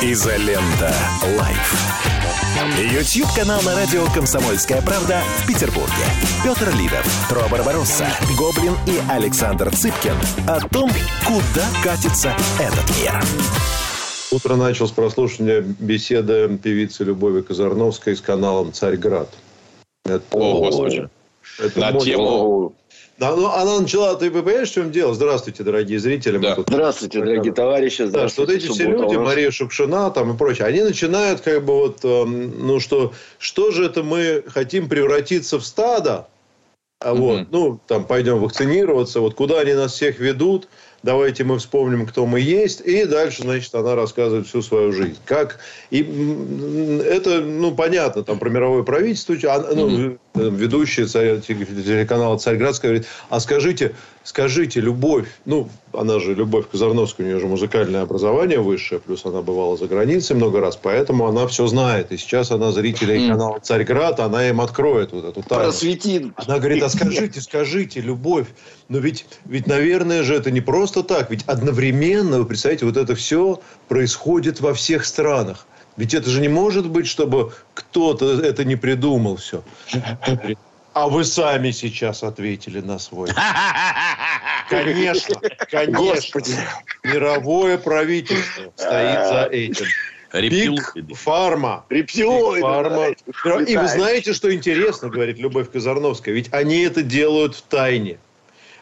Изолента. Live. YouTube-канал на радио «Комсомольская правда» в Петербурге. Петр Лидов, Тро Барбаросса, Гоблин и Александр Цыпкин о том, куда катится этот мир. Утро начал с прослушивания беседы певицы Любови Казарновской с каналом «Царьград». Это, О, Господи. Это на тему да, ну, она начала, ты понимаешь, в чем дело? Здравствуйте, дорогие зрители. Да. Тут... Здравствуйте, дорогие товарищи. Здравствуйте, да, что вот эти все люди, Мария Шукшина там и прочее, они начинают как бы вот, эм, ну что, что же это мы хотим превратиться в стадо? А вот, ну, там пойдем вакцинироваться, вот куда они нас всех ведут, давайте мы вспомним, кто мы есть, и дальше, значит, она рассказывает всю свою жизнь. Как, и это, ну, понятно, там, про мировое правительство, а, ну, mm-hmm. Ведущая телеканала «Царьградская» говорит, а скажите, скажите, любовь, ну, она же, Любовь Казарновская, у нее же музыкальное образование высшее, плюс она бывала за границей много раз, поэтому она все знает. И сейчас она зрителей mm. канала «Царьград», она им откроет вот эту тайну. Просветит. Она говорит, а скажите, скажите, Любовь, но ведь, ведь, наверное же, это не просто так. Ведь одновременно, вы представляете, вот это все происходит во всех странах. Ведь это же не может быть, чтобы кто-то это не придумал все. А вы сами сейчас ответили на свой. Конечно, конечно. Мировое правительство стоит за этим. Биг фарма. Рептилоиды. Фарма. И вы знаете, что интересно, говорит Любовь Казарновская, ведь они это делают в тайне.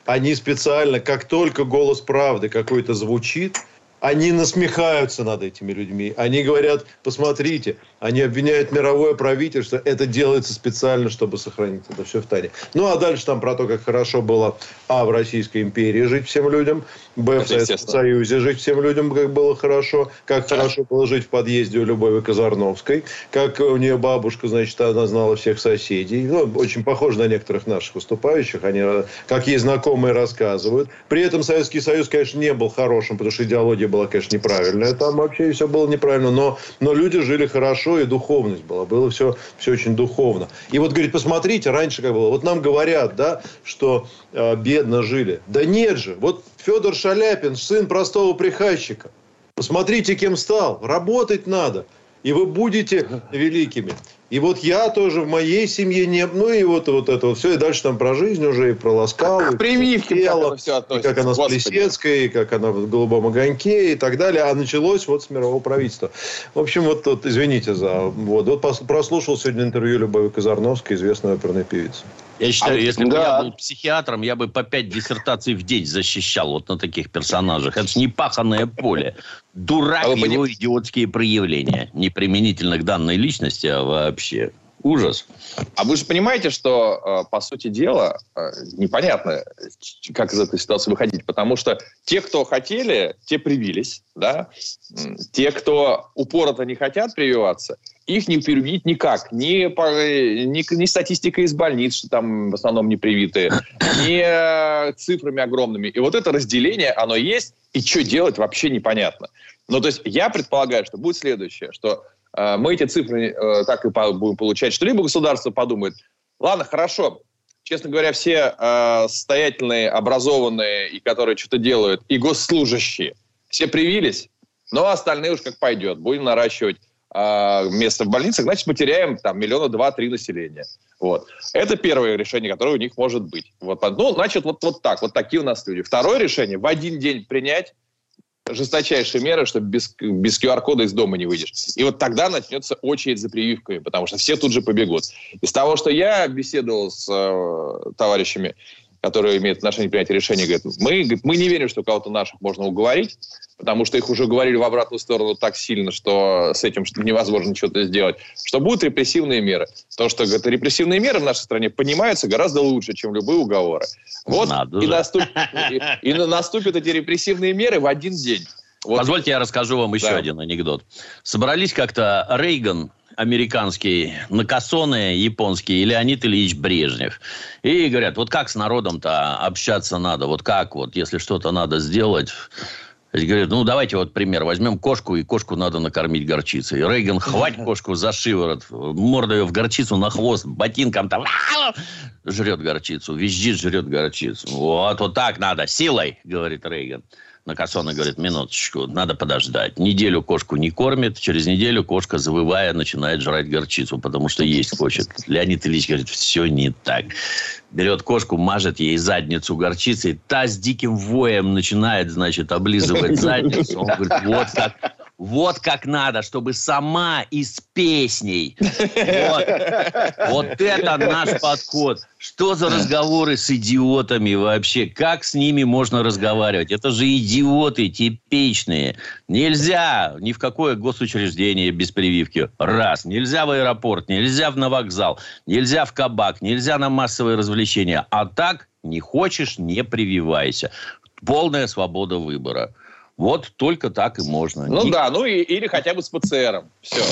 Они специально, как только голос правды какой-то звучит, они насмехаются над этими людьми. Они говорят, посмотрите, они обвиняют мировое правительство. Это делается специально, чтобы сохранить это все в тайне. Ну, а дальше там про то, как хорошо было, а, в Российской империи жить всем людям, б, в Советском Союзе жить всем людям, как было хорошо, как да. хорошо было жить в подъезде у Любови Казарновской, как у нее бабушка, значит, она знала всех соседей. Ну, очень похоже на некоторых наших выступающих. Они, как ей знакомые, рассказывают. При этом Советский Союз, конечно, не был хорошим, потому что идеология была, конечно, неправильная. Там вообще все было неправильно. Но, но люди жили хорошо хорошо, и духовность была. Было все, все очень духовно. И вот, говорит, посмотрите, раньше как было. Вот нам говорят, да, что э, бедно жили. Да нет же. Вот Федор Шаляпин, сын простого приказчика. Посмотрите, кем стал. Работать надо. И вы будете великими. И вот я тоже в моей семье не... Ну, и вот, вот это вот все. И дальше там про жизнь уже, и про Ласкалу. Как прививки, и как все относится. И как она с Плесецкой, и как она в «Голубом огоньке» и так далее. А началось вот с мирового правительства. В общем, вот, вот извините за... Вот, вот прослушал сегодня интервью Любови Казарновской, известной оперной певицы. Я считаю, а, если да. бы я был психиатром, я бы по пять диссертаций в день защищал вот на таких персонажах. Это же не паханное поле. Дурак а его идиотские проявления. Не применительно к данной личности, а вообще. Ужас. А вы же понимаете, что, э, по сути дела, э, непонятно, как из этой ситуации выходить. Потому что те, кто хотели, те привились. Да? Те, кто упорото не хотят прививаться, их не привить никак. Ни, по, ни, ни статистика из больниц, что там в основном не привитые, ни э, цифрами огромными. И вот это разделение, оно есть, и что делать вообще непонятно. Ну, то есть я предполагаю, что будет следующее, что мы эти цифры э, так и будем получать, что либо государство подумает, ладно, хорошо, честно говоря, все э, состоятельные, образованные и которые что-то делают, и госслужащие, все привились, но остальные уж как пойдет. Будем наращивать а, место в больницах, значит, мы теряем там миллиона два-три населения. Вот. Это первое решение, которое у них может быть. Вот. Ну, значит, вот, вот так, вот такие у нас люди. Второе решение – в один день принять жесточайшие меры, чтобы без, без QR-кода из дома не выйдешь. И вот тогда начнется очередь за прививками, потому что все тут же побегут. Из того, что я беседовал с э, товарищами, которые имеют отношение к принятию решения, говорят, мы, говорит, мы не верим, что кого-то наших можно уговорить, потому что их уже говорили в обратную сторону так сильно, что с этим невозможно что-то сделать, что будут репрессивные меры. Потому что говорит, репрессивные меры в нашей стране понимаются гораздо лучше, чем любые уговоры. Вот Надо и, наступ... и, и наступят эти репрессивные меры в один день. Вот. Позвольте, я расскажу вам еще да. один анекдот. Собрались как-то Рейган, американский, накосоны японский, и Леонид Ильич Брежнев. И говорят, вот как с народом-то общаться надо, вот как вот, если что-то надо сделать, Говорит, ну, давайте вот пример. Возьмем кошку, и кошку надо накормить горчицей. Рейган, хватит кошку за шиворот, морда ее в горчицу на хвост, ботинком там жрет горчицу, визжит, жрет горчицу. Вот, вот так надо, силой, говорит Рейган. Накасона говорит, минуточку, надо подождать. Неделю кошку не кормит, через неделю кошка, завывая, начинает жрать горчицу, потому что есть хочет. Леонид Ильич говорит, все не так. Берет кошку, мажет ей задницу горчицей, та с диким воем начинает, значит, облизывать задницу. Он говорит, вот как, вот как надо, чтобы сама и с песней. Вот, вот это наш подход. Что за разговоры с идиотами вообще? Как с ними можно разговаривать? Это же идиоты типичные. Нельзя ни в какое госучреждение без прививки. Раз. Нельзя в аэропорт, нельзя в на вокзал, нельзя в кабак, нельзя на массовые развлечения. А так не хочешь, не прививайся. Полная свобода выбора. Вот только так и можно. Ну Ник... да, ну и, или хотя бы с ПЦРом. Все.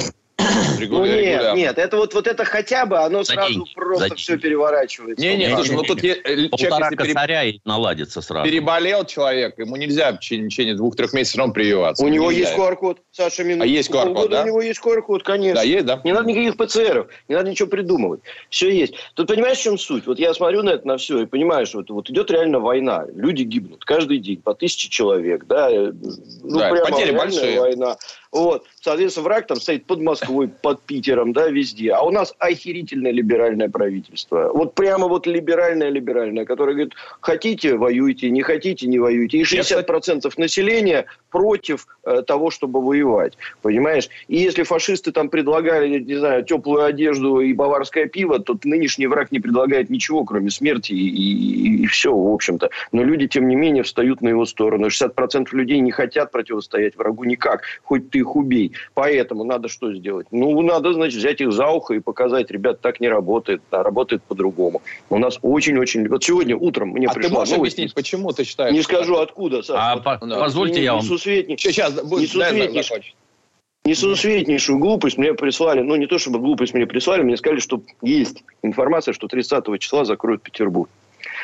Ну нет, нет, это вот, вот это хотя бы, оно сразу Закинь. просто Закинь. все переворачивается. Не, не, слушай, ну тут э, Полтора человек, косаря и наладится сразу. Переболел человек, ему нельзя в течение двух-трех месяцев равно прививаться. У него есть QR-код, Саша, минуту. А есть QR-код, да? У него есть QR-код, конечно. Да, есть, да. Не надо никаких ПЦРов, не надо ничего придумывать. Все есть. Тут понимаешь, в чем суть? Вот я смотрю на это, на все, и понимаю, что вот, вот идет реально война. Люди гибнут каждый день, по тысяче человек, да. Ну, да, прямо потери большие. война. Вот. Соответственно, враг там стоит под Москвой, под Питером, да, везде. А у нас охерительное либеральное правительство. Вот прямо вот либеральное-либеральное, которое говорит, хотите – воюйте, не хотите – не воюйте. И 60% населения против э, того, чтобы воевать. Понимаешь? И если фашисты там предлагали, не знаю, теплую одежду и баварское пиво, то нынешний враг не предлагает ничего, кроме смерти и, и, и все, в общем-то. Но люди, тем не менее, встают на его сторону. 60% людей не хотят противостоять врагу никак. Хоть ты их убей. Поэтому надо что сделать? Ну, надо, значит, взять их за ухо и показать, ребят, так не работает, а работает по-другому. У нас очень-очень... Вот сегодня утром мне а пришла ты можешь новость. объяснить, почему ты считаешь? Не скажу, откуда, Саша. А, вот, по- позвольте я вам... Несусветней... Сейчас, несусветнейш... Несусветнейшую глупость мне прислали, ну, не то чтобы глупость мне прислали, мне сказали, что есть информация, что 30 числа закроют Петербург.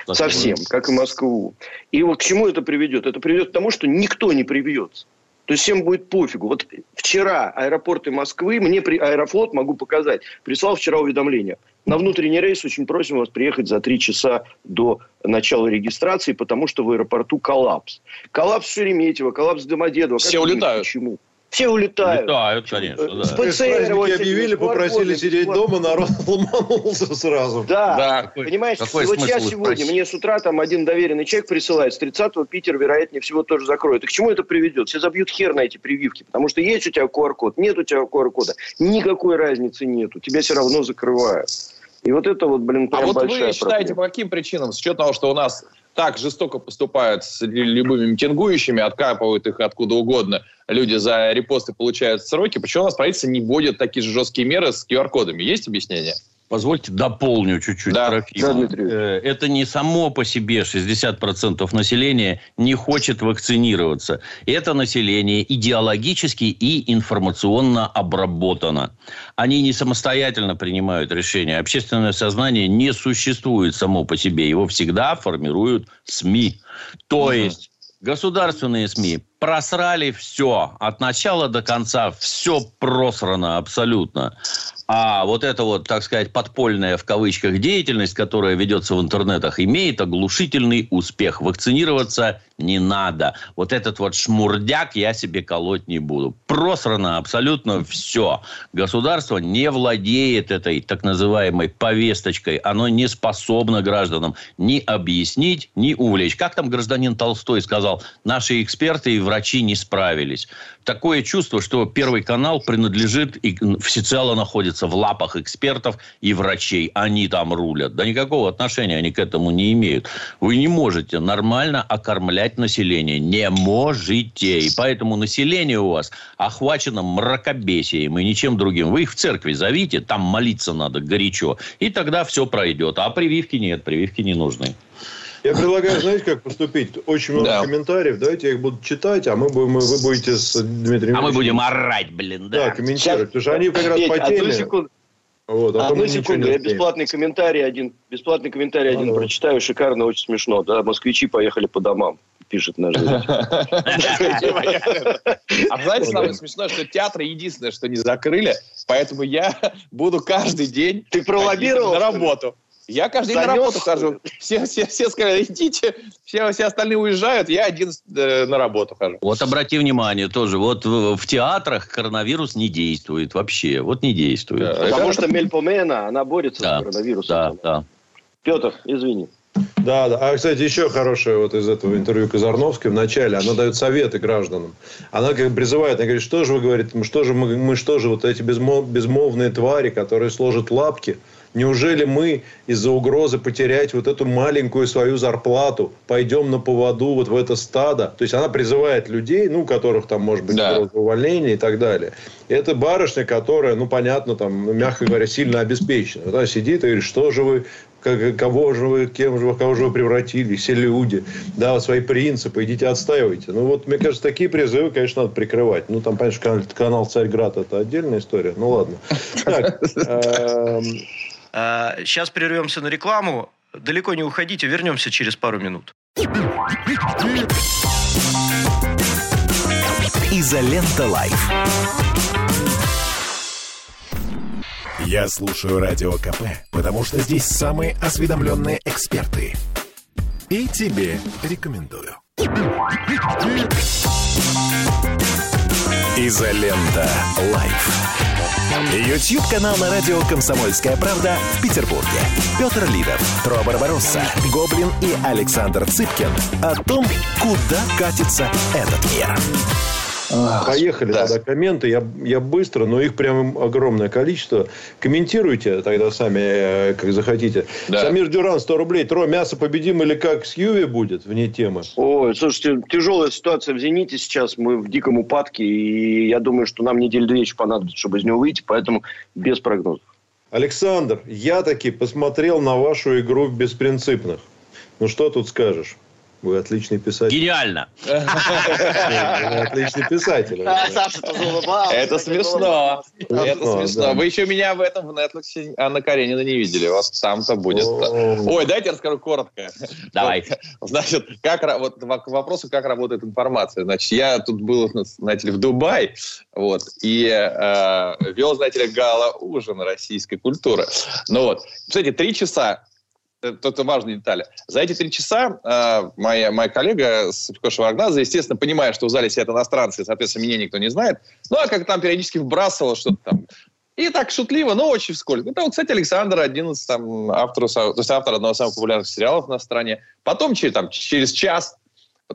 Совсем, как и Москву. И вот к чему это приведет? Это приведет к тому, что никто не привьется. То есть всем будет пофигу. Вот вчера аэропорты Москвы, мне при, Аэрофлот, могу показать, прислал вчера уведомление. На внутренний рейс очень просим вас приехать за три часа до начала регистрации, потому что в аэропорту коллапс. Коллапс Шереметьево, коллапс Домодедово. Все улетают. Почему? Все улетают. Улетают, конечно, да. С ПЦР объявили, попросили сидеть дома, народ ломанулся сразу. Да, да. понимаешь, какой вот сейчас сегодня мне с утра там один доверенный человек присылает, с 30-го Питер, вероятнее всего, тоже закроет. И к чему это приведет? Все забьют хер на эти прививки, потому что есть у тебя QR-код, нет у тебя QR-кода, никакой разницы нету, тебя все равно закрывают. И вот это вот, блин, прям А вот вы считаете, проблема. по каким причинам, с учетом того, что у нас так жестоко поступают с любыми митингующими, откапывают их откуда угодно, люди за репосты получают сроки, почему у нас правительство не вводит такие же жесткие меры с QR-кодами? Есть объяснение? Позвольте дополню чуть-чуть, да, Трофим. Э, Это не само по себе 60% населения не хочет вакцинироваться. Это население идеологически и информационно обработано. Они не самостоятельно принимают решения. Общественное сознание не существует само по себе. Его всегда формируют СМИ. То угу. есть государственные СМИ просрали все. От начала до конца все просрано абсолютно. А вот эта вот, так сказать, подпольная в кавычках деятельность, которая ведется в интернетах, имеет оглушительный успех. Вакцинироваться не надо. Вот этот вот шмурдяк я себе колоть не буду. Просрано абсолютно все. Государство не владеет этой так называемой повесточкой. Оно не способно гражданам ни объяснить, ни увлечь. Как там гражданин Толстой сказал, наши эксперты и врачи не справились. Такое чувство, что Первый канал принадлежит и всецело находится в лапах экспертов и врачей. Они там рулят. Да никакого отношения они к этому не имеют. Вы не можете нормально окормлять население. Не можете. И поэтому население у вас охвачено мракобесием и ничем другим. Вы их в церкви зовите, там молиться надо горячо. И тогда все пройдет. А прививки нет, прививки не нужны. Я предлагаю, знаете, как поступить? Очень много да. комментариев. Давайте я их буду читать, а мы будем, вы будете с Дмитрием... А мы будем орать, блин, да. Да, комментировать. Потому что они как раз по теме. Вот, а Одну секунду, я бесплатный комментарий один, бесплатный комментарий один прочитаю, шикарно, очень смешно. Да, москвичи поехали по домам. Пишет наш А знаете, самое смешное, что театры единственное, что не закрыли, поэтому я буду каждый день... Ты пролоббировал? На работу. Я каждый день на работу хожу. Все, все, все сказали, идите, все, все остальные уезжают, я один э, на работу хожу. Вот обрати внимание тоже, вот в, в театрах коронавирус не действует вообще, вот не действует. Да, Потому это... что Мельпомена, она борется да, с коронавирусом. Да, да. Петр, извини. Да, да. А, кстати, еще хорошее вот из этого интервью Казарновской в начале. Она дает советы гражданам. Она как призывает, она говорит, что же вы говорите, что же мы, мы что же вот эти безмол, безмолвные твари, которые сложат лапки, Неужели мы из-за угрозы потерять вот эту маленькую свою зарплату пойдем на поводу вот в это стадо? То есть она призывает людей, ну, у которых там может быть да. угроза увольнения и так далее. И это барышня, которая, ну, понятно, там, ну, мягко говоря, сильно обеспечена. Она сидит и говорит, что же вы как, кого же вы, кем же вы, кого же вы превратились, все люди, да, свои принципы, идите отстаивайте. Ну, вот, мне кажется, такие призывы, конечно, надо прикрывать. Ну, там, конечно, канал, канал «Царьград» – это отдельная история. Ну, ладно. Так, Сейчас прервемся на рекламу. Далеко не уходите, вернемся через пару минут. Изолента Live. Я слушаю Радио КП, потому что здесь самые осведомленные эксперты. И тебе рекомендую. Изолента. Live. YouTube-канал на радио «Комсомольская правда» в Петербурге. Петр Лидов, Тро Барбаросса, Гоблин и Александр Цыпкин о том, куда катится этот мир. Поехали да. тогда комменты. Я, я быстро, но их прям огромное количество. Комментируйте тогда сами, э, как захотите. Да. Самир Дюран, 100 рублей. Тро, мясо победим или как с Юви будет? Вне темы. Ой, слушайте, тяжелая ситуация в «Зените» сейчас. Мы в диком упадке. И я думаю, что нам неделю две еще понадобится, чтобы из него выйти. Поэтому без прогнозов. Александр, я таки посмотрел на вашу игру в беспринципных. Ну, что тут скажешь? Вы отличный писатель. Гениально. Вы отличный писатель. Это смешно. Это смешно. Вы еще меня в этом в Netflix Анна Каренина не видели. У вас там-то будет. Ой, дайте расскажу коротко. Давай. Значит, как вот к вопросу, как работает информация. Значит, я тут был, знаете ли, в Дубае, вот, и э, вел, знаете ли, гала-ужин российской культуры. Ну вот, кстати, три часа это, это важная деталь. За эти три часа э, моя, моя коллега с Агназа, естественно, понимая, что в зале сидят иностранцы, соответственно, меня никто не знает, ну, а как там периодически вбрасывала что-то там. И так шутливо, но очень вскользь. Это, вот, кстати, Александр, один из там, авторов, то есть автор одного из самых популярных сериалов на стране. Потом через, там, через час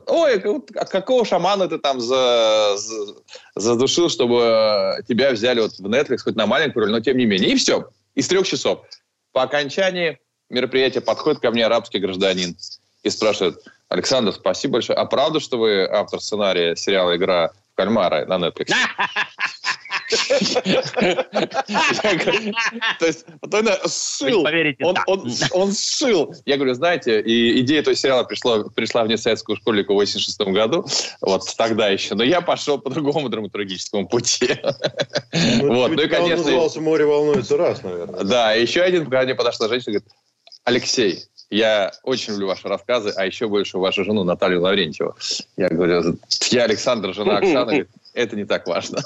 Ой, а какого шамана ты там за, за, задушил, чтобы тебя взяли вот в Netflix хоть на маленькую роль, но тем не менее. И все. Из трех часов. По окончании мероприятия подходит ко мне арабский гражданин и спрашивает, Александр, спасибо большое. А правда, что вы автор сценария сериала «Игра в кальмара» на Netflix? То есть, он сшил. Он сшил. Я говорю, знаете, и идея этого сериала пришла, пришла в несоветскую школьнику в 86 году, вот тогда еще, но я пошел по другому драматургическому пути. Ну, вот, ну и, конечно... назывался «Море волнуется раз», наверное. Да, еще один, ко мне подошла женщина, говорит, Алексей, я очень люблю ваши рассказы, а еще больше вашу жену Наталью Лаврентьеву. Я говорю, я Александр, жена Оксана. это не так важно.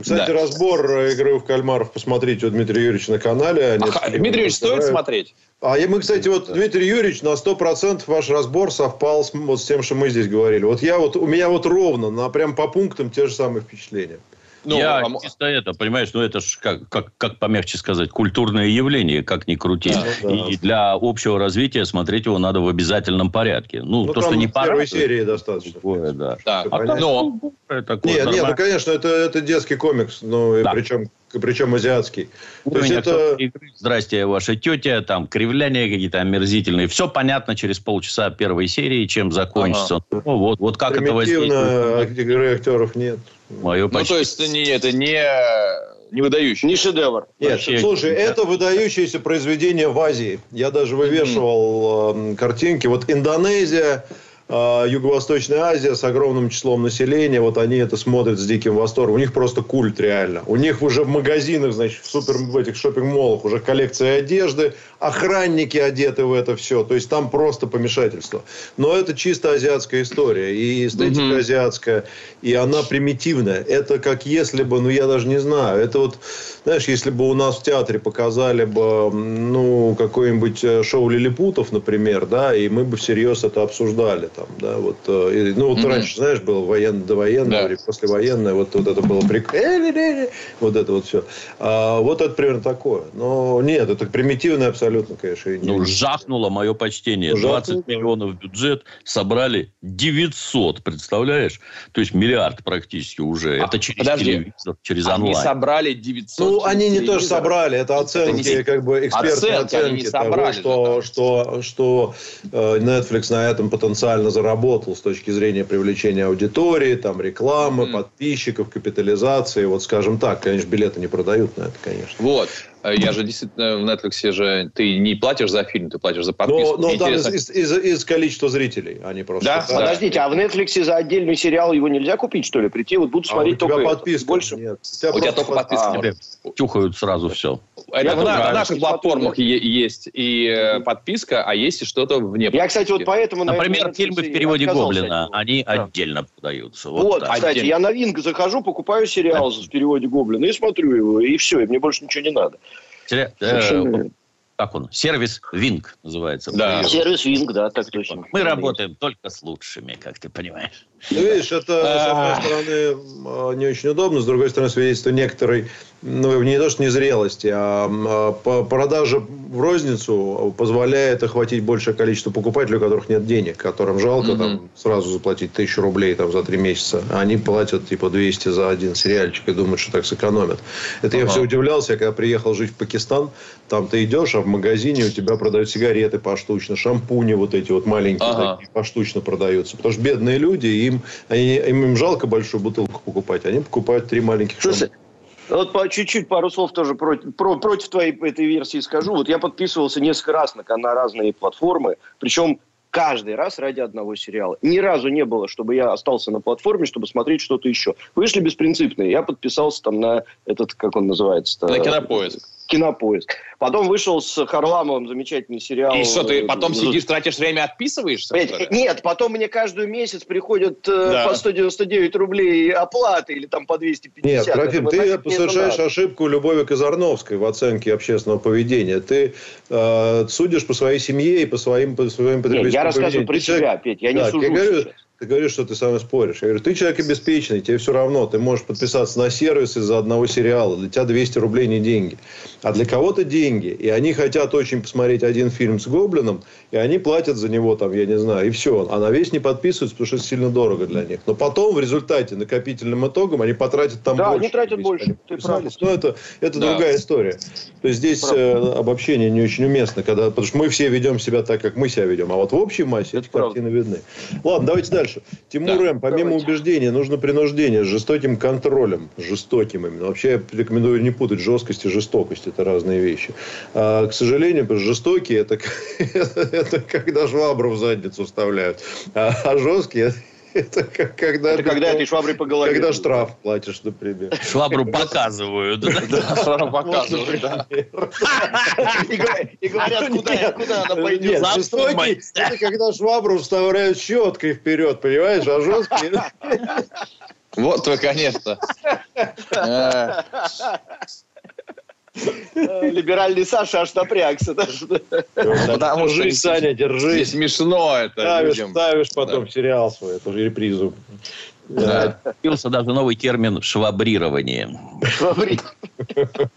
Кстати, разбор игры в кальмаров посмотрите у Дмитрия Юрьевича на канале. Дмитрий Юрьевич, стоит смотреть? А мы, кстати, вот, Дмитрий Юрьевич, на 100% ваш разбор совпал с, вот, с тем, что мы здесь говорили. Вот я вот, у меня вот ровно, на, прям по пунктам те же самые впечатления. Ну, я а... чисто это, понимаешь, ну это ж, как, как, как помягче сказать, культурное явление, как ни крути. Да, да. И для общего развития смотреть его надо в обязательном порядке. Ну, ну то, что не пора... первой серии достаточно. Такое, да. да. А так, ну, такое, нет, нет, ну, конечно, это, это детский комикс, ну, да. причем причем азиатский. То есть это... Здрасте, ваша тетя, там кривляния какие-то омерзительные. Все понятно через полчаса первой серии, чем закончится. Ага. Ну, вот, вот как это воздействует. игры актеров нет. Мое ну, то есть, не, это не, не выдающий. Не шедевр. Нет, Вообще, слушай, это выдающееся произведение в Азии. Я даже вывешивал mm-hmm. картинки. Вот Индонезия, Юго-Восточная Азия с огромным числом населения, вот они это смотрят с диким восторгом. У них просто культ реально. У них уже в магазинах, значит, в супер в этих шопинг-молах уже коллекция одежды, охранники одеты в это все. То есть там просто помешательство. Но это чисто азиатская история. И эстетика mm-hmm. азиатская. И она примитивная. Это как если бы, ну я даже не знаю, это вот, знаешь, если бы у нас в театре показали бы, ну, какое-нибудь э, шоу Лилипутов, например, да, и мы бы всерьез это обсуждали там, да, вот. Э, ну, вот mm-hmm. раньше, знаешь, было военно, довоенное, да. послевоенное, вот, вот это было прикольно. Вот это вот все. А, вот это примерно такое. Но нет, это примитивное абсолютно конечно. Ну, жахнуло мое почтение. 20 миллионов бюджет, собрали 900, представляешь? То есть миллиард практически уже. А, это через подожди, телевизор, через они онлайн. Они собрали 900 Ну, они не тоже собрали, это оценки, это не... как бы экспертные оценки, оценки собрали, того, что, что, что э, Netflix на этом потенциально заработал с точки зрения привлечения аудитории, там, рекламы, mm. подписчиков, капитализации. Вот, скажем так, конечно, билеты не продают на это, конечно. Вот. Э, я же действительно в Netflix же ты не платишь за фильм, ты платишь за подписку. Но, но там из, из, из, из количества зрителей, они просто. Да? да? Подождите, а в Netflix за отдельный сериал его нельзя купить, что ли? Прийти вот буду смотреть а у тебя только подписка больше. Нет. У тебя, у тебя только подписка. Тебе тюхают сразу все. Это в, на, наших платформах есть и э, подписка, а есть и что-то вне Я, кстати, вот поэтому... Например, фильмы в переводе Гоблина, они да. отдельно продаются. Вот, вот кстати, отдельно. я на Wink захожу, покупаю сериал в переводе Гоблина и смотрю его, и все, и мне больше ничего не надо. Совершенно... Э, как он? Сервис Wink называется. Да. Сервис Wink, да, так точно. Мы работаем только с лучшими, как ты понимаешь. Ну, видишь, это, с одной а. стороны, а, не очень удобно, с другой стороны, свидетельство некоторой, ну, не то что незрелости, а, а продажа в розницу позволяет охватить большее количество покупателей, у которых нет денег, которым жалко mm-hmm. там сразу заплатить тысячу рублей там, за три месяца, а они платят типа 200 за один сериальчик и думают, что так сэкономят. Это uh-huh. я все удивлялся, когда приехал жить в Пакистан, там ты идешь, а в магазине у тебя продают сигареты поштучно, шампуни вот эти вот маленькие uh-huh. такие поштучно продаются, потому что бедные люди, им они, им, жалко большую бутылку покупать, они покупают три маленьких Слушай, вот по чуть-чуть пару слов тоже против, про, против твоей этой версии скажу. Вот я подписывался несколько раз на, на разные платформы, причем каждый раз ради одного сериала. Ни разу не было, чтобы я остался на платформе, чтобы смотреть что-то еще. Вышли беспринципные. Я подписался там на этот, как он называется? На кинопоиск. Кинопоиск. Потом вышел с Харламовым замечательный сериал. И что, ты потом сидишь, тратишь время, отписываешься? Нет, нет, потом мне каждый месяц приходят э, да. по 199 рублей оплаты или там по 250. Нет, Трофим, ты совершаешь ошибку Любови Казарновской в оценке общественного поведения. Ты э, судишь по своей семье и по своим, по своим потребителям. Я рассказываю про себя, Петь, я не да, сужу я говорю, сейчас ты говоришь, что ты со мной споришь. Я говорю, ты человек обеспеченный, тебе все равно. Ты можешь подписаться на сервис из-за одного сериала. Для тебя 200 рублей не деньги. А для кого-то деньги. И они хотят очень посмотреть один фильм с Гоблином, и они платят за него, там, я не знаю, и все. А на весь не подписываются, потому что это сильно дорого для них. Но потом, в результате, накопительным итогом, они потратят там да, больше. Да, они тратят больше. Ты прав. Но это, это да. другая история. То есть здесь э, обобщение не очень уместно, когда, потому что мы все ведем себя так, как мы себя ведем. А вот в общей массе это эти правда. картины видны. Ладно, давайте дальше. Тимур да, М, помимо давайте. убеждения, нужно принуждение с жестоким контролем. Жестоким именно. Вообще я рекомендую не путать жесткость и жестокость. Это разные вещи. А, к сожалению, жестокие это, это когда швабру в задницу вставляют. А, а жесткие это как, когда, это когда этой шваброй по голове. Когда штраф платишь, например. Швабру показывают. Да, швабру показывают, да. И говорят, куда она пойдет. Жестокий, это когда швабру вставляют щеткой вперед, понимаешь, а жесткий... Вот вы, конечно. Либеральный Саша аж напрягся. Потому что держись, Саня, держись. Смешно это ставишь. Ставишь потом сериал свой, эту репризу. Да. Появился даже новый термин «швабрирование». Швабрирование.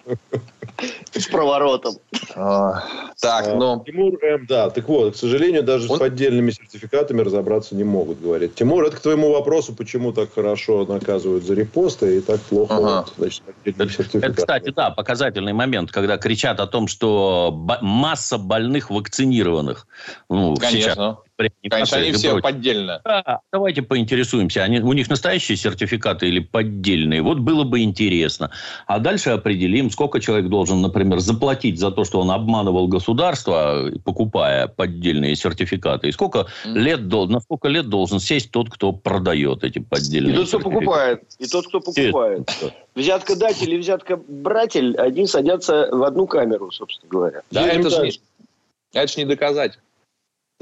С проворотом. А, так, а, ну... Тимур М, да. Так вот, к сожалению, даже с поддельными сертификатами разобраться не могут, говорит. Тимур, это к твоему вопросу, почему так хорошо наказывают за репосты и так плохо это, кстати, да, показательный момент, когда кричат о том, что масса больных вакцинированных. Ну, Конечно. Конечно, они все поддельно. Да, давайте поинтересуемся. Они, у них настоящие сертификаты или поддельные? Вот было бы интересно. А дальше определим, сколько человек должен, например, заплатить за то, что он обманывал государство, покупая поддельные сертификаты? И сколько mm. лет, на сколько лет должен сесть тот, кто продает эти поддельные И тот, кто покупает. И тот, кто покупает. Взятка датель и взятка братель, они садятся в одну камеру, собственно говоря. Да, это же, это же не доказать.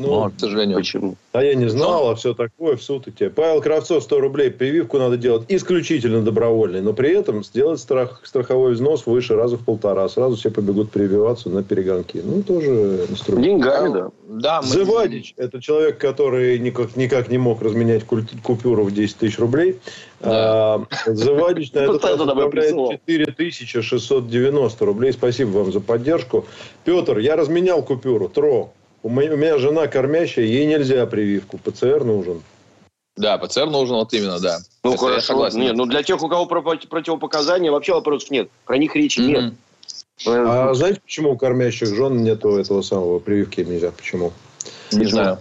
Ну, к сожалению. Почему? А я не знал, а все такое, в суд идти. Павел Кравцов, 100 рублей. Прививку надо делать исключительно добровольной, но при этом сделать страх, страховой взнос выше раза в полтора. Сразу все побегут прививаться на перегонки. Ну, тоже инструмент. Деньгами, да. да мы... Завадич, это человек, который никак, никак не мог разменять купюру в 10 тысяч рублей. Да. А, Завадич на этот раз отправляет 4690 рублей. Спасибо вам за поддержку. Петр, я разменял купюру. ТРО. У меня жена кормящая, ей нельзя прививку. ПЦР нужен. Да, ПЦР нужен, вот именно, да. Ну, Это хорошо. Нет, ну, для тех, у кого противопоказания, вообще вопросов нет. Про них речи mm-hmm. нет. А знаете, почему у кормящих жен нету этого самого прививки нельзя? Почему? Не знаю.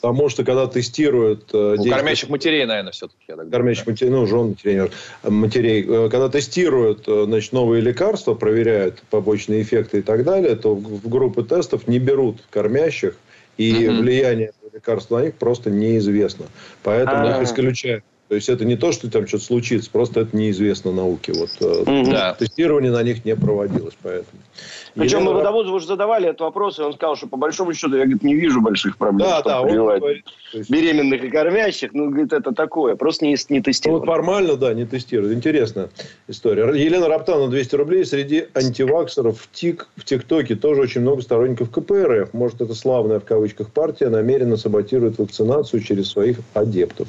Потому что когда тестируют... Э, У кормящих матерей, наверное, все-таки. Кормящих да. матерей, ну, жен матерей, матерей. Э, когда тестируют э, значит, новые лекарства, проверяют побочные эффекты и так далее, то в группы тестов не берут кормящих, и угу. влияние лекарства на них просто неизвестно. Поэтому А-а-а. их исключают. То есть это не то, что там что-то случится, просто это неизвестно науке. Вот да. тестирование на них не проводилось, поэтому. Причем мы водовозу уже задавали этот вопрос, и он сказал, что по большому счету я говорит, не вижу больших проблем. Да, да, говорит, есть... беременных и кормящих, ну, говорит, это такое, просто не, не тестируют. Ну, формально, да, не тестируют. Интересная история. Елена Раптана, 200 рублей. Среди антиваксеров в ТИК, в ТикТоке тоже очень много сторонников КПРФ. Может, это славная в кавычках партия намеренно саботирует вакцинацию через своих адептов.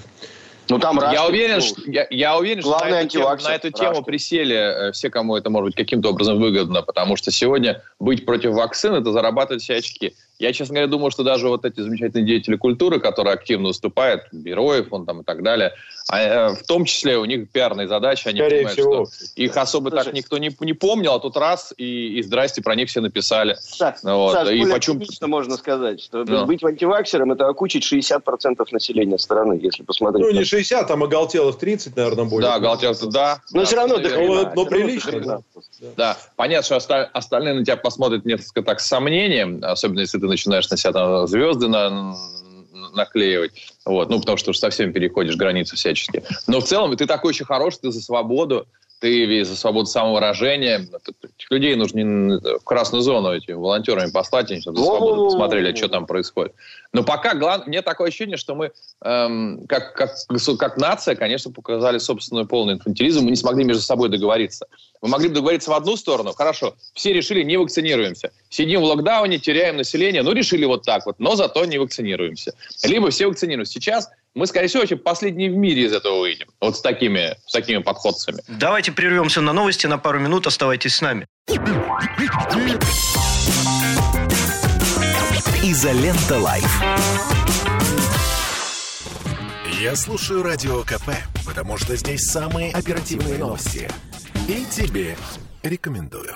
Ну, там я уверен, что, я, я уверен, что на эту, тему, на эту тему присели э, все, кому это может быть каким-то образом выгодно, потому что сегодня быть против вакцин – это зарабатывать все очки. Я, честно говоря, думаю, что даже вот эти замечательные деятели культуры, которые активно выступают, Бероев он там и так далее, а, э, в том числе у них пиарные задачи, они Скорее понимают, всего. что их особо Слушай, так никто не, не помнил, а тут раз, и, и здрасте, про них все написали. Саш, вот. Саш и почему... можно сказать, что да. быть антиваксером – это окучить 60% населения страны, если посмотреть. Ну, не 60, там оголтелых 30, наверное, будет. Да, оголтелых, да. Но да, все равно, да, но, но прилично. Да. да, понятно, что остальные на тебя посмотрят несколько так с сомнением, особенно если ты начинаешь на себя там звезды на, наклеивать. Вот, ну, потому что уж совсем переходишь границы всячески. Но в целом ты такой еще хороший, ты за свободу, ты за свободу самовыражения. Этих людей нужно в красную зону этими волонтерами послать, чтобы за свободу посмотрели, что там происходит. Но пока главное, мне такое ощущение, что мы эм, как, как, как нация, конечно, показали собственную полный инфантилизм, мы не смогли между собой договориться. Мы могли бы договориться в одну сторону, хорошо, все решили, не вакцинируемся. Сидим в локдауне, теряем население, ну, решили вот так вот, но зато не вакцинируемся. Либо все вакцинируются. Сейчас мы, скорее всего, очень последние в мире из этого выйдем. Вот с такими, с такими подходцами. Давайте прервемся на новости на пару минут. Оставайтесь с нами. Изолента Live. Я слушаю Радио КП, потому что здесь самые оперативные новости. И тебе рекомендую.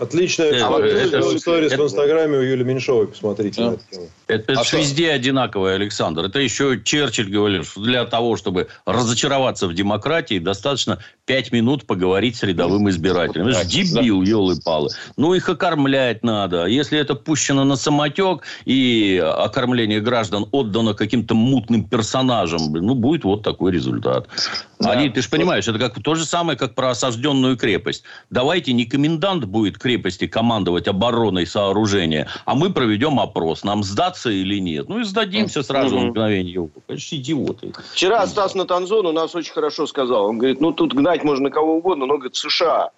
Отличная э, история в Инстаграме у Юли Меньшовой. Посмотрите тему. Это, это а везде одинаковое, Александр. Это еще Черчилль говорил, что для того, чтобы разочароваться в демократии, достаточно пять минут поговорить с рядовым избирателем. Это же дебил, елы-палы. Ну, их окормлять надо. Если это пущено на самотек, и окормление граждан отдано каким-то мутным персонажам, ну, будет вот такой результат. Да. Они, ты же понимаешь, это как то же самое, как про осажденную крепость. Давайте не комендант будет крепости командовать обороной сооружения, а мы проведем опрос. Нам сдаться или нет. Ну и сдадимся сразу угу. на мгновение. Конечно, идиоты. Вчера Стас Натанзон у нас очень хорошо сказал. Он говорит, ну тут гнать можно кого угодно, но, говорит, США.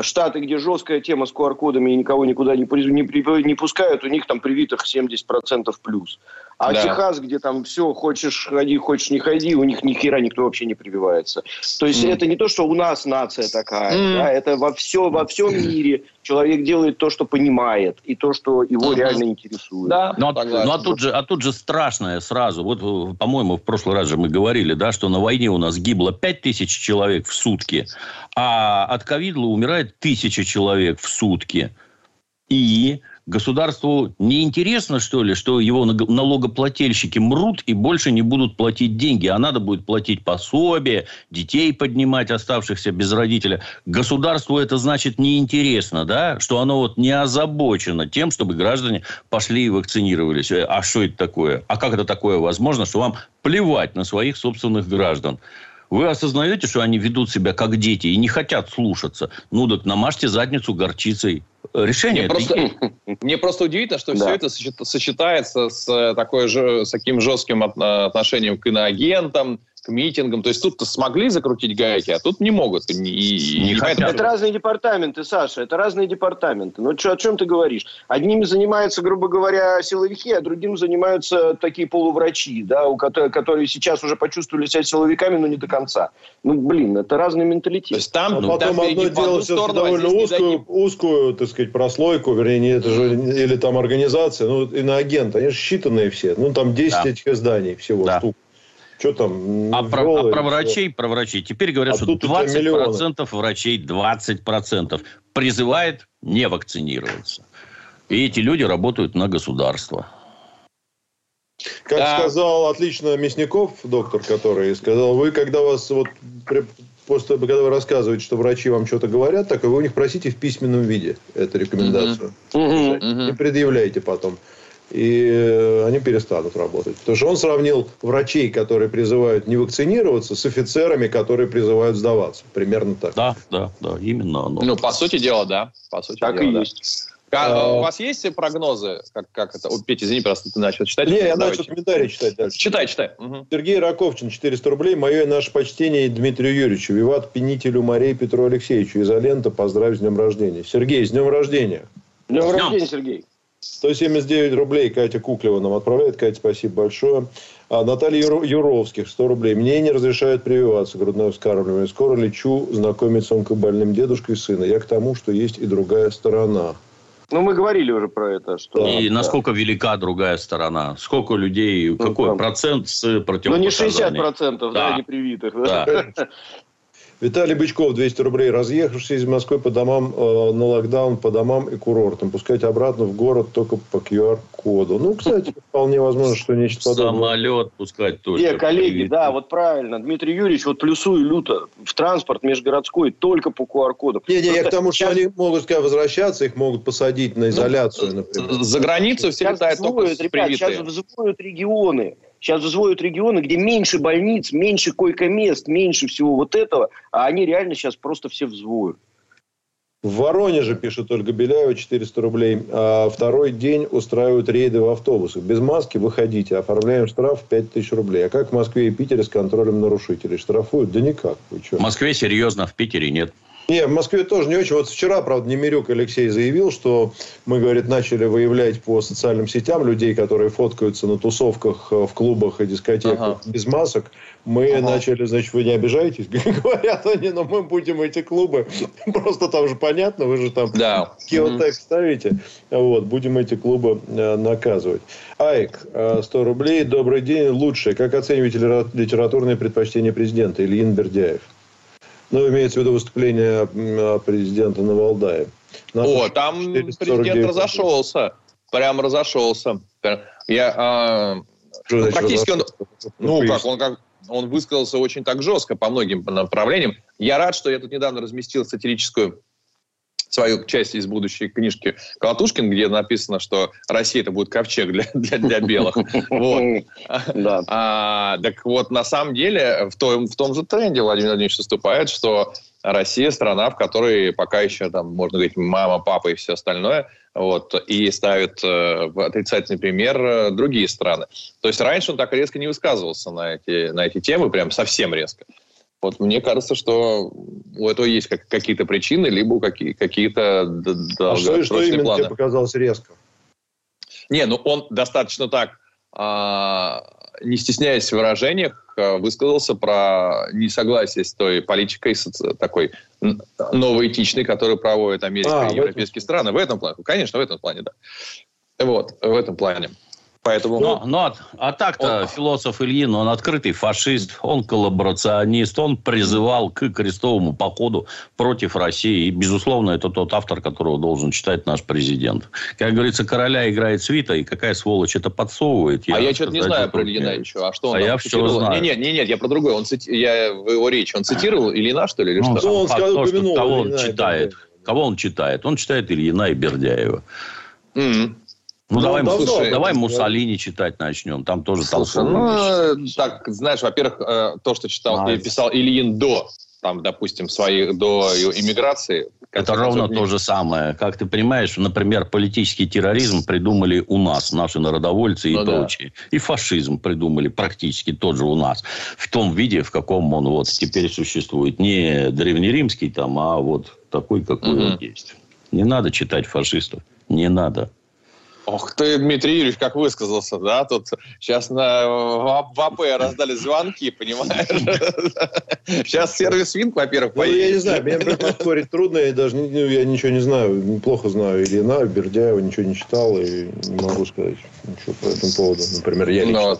Штаты, где жесткая тема с QR-кодами и никого никуда не, не, не пускают, у них там привитых 70% плюс. А да. Техас, где там все, хочешь ходи, хочешь не ходи, у них ни хера никто вообще не прививается. То есть mm. это не то, что у нас нация такая, mm. да, это во, все, во всем мире человек делает то, что понимает, и то, что его mm-hmm. реально интересует. Да, ну, а, ну а, тут же, а тут же страшное сразу. Вот, по-моему, в прошлый раз же мы говорили, да, что на войне у нас гибло 5 тысяч человек в сутки, а от ковида умирает тысяча человек в сутки. И Государству не интересно, что ли, что его налогоплательщики мрут и больше не будут платить деньги, а надо будет платить пособие, детей поднимать, оставшихся без родителя. Государству это значит неинтересно, да, что оно вот не озабочено тем, чтобы граждане пошли и вакцинировались. Э, а что это такое? А как это такое возможно, что вам плевать на своих собственных граждан? Вы осознаете, что они ведут себя как дети и не хотят слушаться? Ну так намажьте задницу горчицей решение. Мне, просто, мне просто удивительно, что да. все это сочетается с, э, такой, с таким жестким отношением к иноагентам, к митингам. То есть тут-то смогли закрутить гайки, а тут не могут. И, и не хотят. Это разные департаменты, Саша, это разные департаменты. Ну, чё, о чем ты говоришь? Одними занимаются, грубо говоря, силовики, а другим занимаются такие полуврачи, да, у которых, которые сейчас уже почувствовали себя силовиками, но не до конца. Ну, блин, это разный менталитет. То есть там, а ну, потом там одно дело все-таки довольно узкую, узкую, так сказать, прослойку, вернее, это же, или там организация, ну, иноагент, они же считанные все. Ну, там 10 да. этих изданий всего да. штук. Что там? А про, а про врачей, про врачей. Теперь говорят, а что 20% врачей, 20% призывает не вакцинироваться. И эти люди работают на государство. Как да. сказал отлично Мясников, доктор, который сказал, вы когда вас вот после того, когда вы рассказываете, что врачи вам что-то говорят, так вы у них просите в письменном виде эту рекомендацию. Угу. Не предъявляйте потом и э, они перестанут работать. Потому что он сравнил врачей, которые призывают не вакцинироваться, с офицерами, которые призывают сдаваться. Примерно так. Да, да, да, именно оно. Ну, по сути дела, да. По сути так дела, и да. есть. А, у вас есть прогнозы, как, как это? О, Петя, извини, просто ты начал читать. Не, я начал комментарий читать дальше. Читай, читай. Угу. Сергей Раковчин, 400 рублей. Мое и наше почтение Дмитрию Юрьевичу. Виват Пенителю Марии Петру Алексеевичу. Изолента. Поздравь с днем рождения. Сергей, с днем рождения. С днем рождения, Сергей. 179 рублей Катя Куклева нам отправляет. Катя, спасибо большое. А Наталья Юровских, 100 рублей. Мне не разрешают прививаться грудное вскармливание. Скоро лечу знакомиться с онкобольным дедушкой сына. Я к тому, что есть и другая сторона. Ну, мы говорили уже про это. Что... И да. насколько велика другая сторона? Сколько людей, ну, какой там... процент с противопоказаний? Ну, не 60% да. Да, не привитых. Да. Виталий Бычков, 200 рублей. Разъехавшись из Москвы по домам э, на локдаун, по домам и курортам. Пускать обратно в город только по QR-коду. Ну, кстати, вполне возможно, что нечто подобное. Самолет пускать тоже. Не, коллеги, да, вот правильно. Дмитрий Юрьевич, вот плюсую люто. В транспорт межгородской только по QR-коду. Не, не, я к тому, что они могут, сказать, возвращаться, их могут посадить на изоляцию, ну, например. За границу все летают только ребят, Сейчас взводят регионы. Сейчас взводят регионы, где меньше больниц, меньше койко-мест, меньше всего вот этого, а они реально сейчас просто все взвоют. В Воронеже, пишет Ольга Беляева, 400 рублей. А второй день устраивают рейды в автобусах. Без маски выходите. Оформляем штраф 5000 рублей. А как в Москве и Питере с контролем нарушителей? Штрафуют? Да никак. Вы что? В Москве серьезно, в Питере нет. Не, в Москве тоже не очень. Вот вчера, правда, Немирюк Алексей заявил, что мы, говорит, начали выявлять по социальным сетям людей, которые фоткаются на тусовках э, в клубах и дискотеках ага. без масок. Мы ага. начали, значит, вы не обижаетесь, говорят они, но мы будем эти клубы, просто там же понятно, вы же там да. геотекст ставите, вот, будем эти клубы э, наказывать. Айк, 100 э, рублей, добрый день, лучшее. Как оцениваете литературные предпочтения президента Ильин Бердяев? Ну, имеется в виду выступление президента на Валдае. Наши О, там президент разошелся. Прям разошелся. Я, а, ну, практически он, ну, как, он как, он высказался очень так жестко по многим направлениям. Я рад, что я тут недавно разместил сатирическую свою часть из будущей книжки Колотушкин, где написано, что Россия это будет ковчег для, для, для белых. Вот. Да. А, так вот, на самом деле, в том, в том же тренде Владимир Владимирович выступает, что Россия страна, в которой пока еще, там, можно говорить, мама, папа и все остальное, вот, и ставит э, отрицательный пример э, другие страны. То есть раньше он так резко не высказывался на эти, на эти темы, прям совсем резко. Вот мне кажется, что у этого есть как, какие-то причины, либо какие, какие-то а что, что именно планы. тебе показалось резко? Не, ну он достаточно так а, не стесняясь в выражениях, а, высказался про несогласие с той политикой такой новоэтичной, которую проводят Америка а, и европейские страны. В этом плане, конечно, в этом плане, да. Вот, в этом плане. Поэтому... Но, но, а так-то он... философ Ильин, он открытый фашист, он коллаборационист, он призывал к крестовому походу против России. И, безусловно, это тот автор, которого должен читать наш президент. Как говорится, короля играет свита, и какая сволочь это подсовывает. Я а я что-то не знаю про Ильина еще. А что он а я все знаю. Нет, нет, нет, я про другое. Он цити... я в его речи, он цитировал Ильина, что ли, или ну, что? Он сказал, то, что, кого он читает. Кого он читает? Он читает Ильина и Бердяева. Mm-hmm. Ну, ну давай, давно, слушай, давай Муссолини читать начнем. Там тоже слушай, Ну, так, знаешь, во-первых, э, то, что читал, а, писал Ильин до, там, допустим, своей, до иммиграции. Это ровно то же самое. Как ты понимаешь, например, политический терроризм придумали у нас, наши народовольцы и ну, прочие. Да. И фашизм придумали практически тот же у нас. В том виде, в каком он вот теперь существует. Не древнеримский там, а вот такой, какой угу. он есть. Не надо читать фашистов. Не надо. Ох ты, Дмитрий Юрьевич, как высказался, да? Тут сейчас на, в, в АП раздали звонки, понимаешь? Сейчас сервис Винк, во-первых, Ну, я не знаю, меня спорить трудно, я даже ну, я ничего не знаю, плохо знаю Ильина, Бердяева, ничего не читал и не могу сказать ничего по этому поводу. Например, я лично.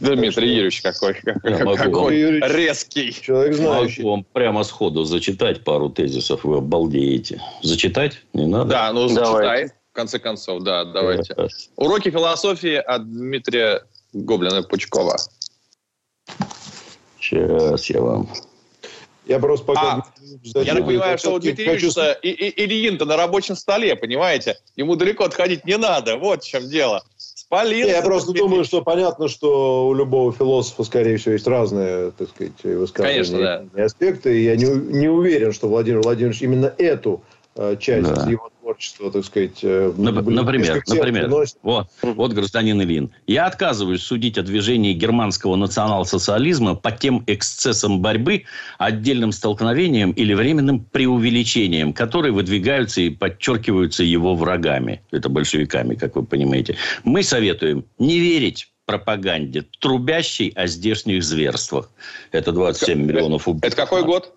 Но, Дмитрий Юрьевич какой, какой, какой резкий. Человек знающий. Могу вам прямо сходу зачитать пару тезисов, вы обалдеете. Зачитать? Не надо? Да, ну зачитай. В конце концов, да, давайте. Уроки философии от Дмитрия Гоблина-Пучкова. Сейчас я вам... Я просто пока... А, я так понимаю, что у Дмитрия хочу... и, и, Ильин-то на рабочем столе, понимаете? Ему далеко отходить не надо. Вот в чем дело. Спалился. Я просто Дмитрий. думаю, что понятно, что у любого философа, скорее всего, есть разные, так сказать, высказывания Конечно, да. и аспекты. И я не, не уверен, что Владимир Владимирович именно эту э, часть да. его творчество, так сказать, э, например, например вот, вот гражданин Ильин. Я отказываюсь судить о движении германского национал-социализма по тем эксцессам борьбы, отдельным столкновениям или временным преувеличениям, которые выдвигаются и подчеркиваются его врагами. Это большевиками, как вы понимаете. Мы советуем не верить пропаганде, трубящей о здешних зверствах. Это 27 миллионов убийств. Это какой год?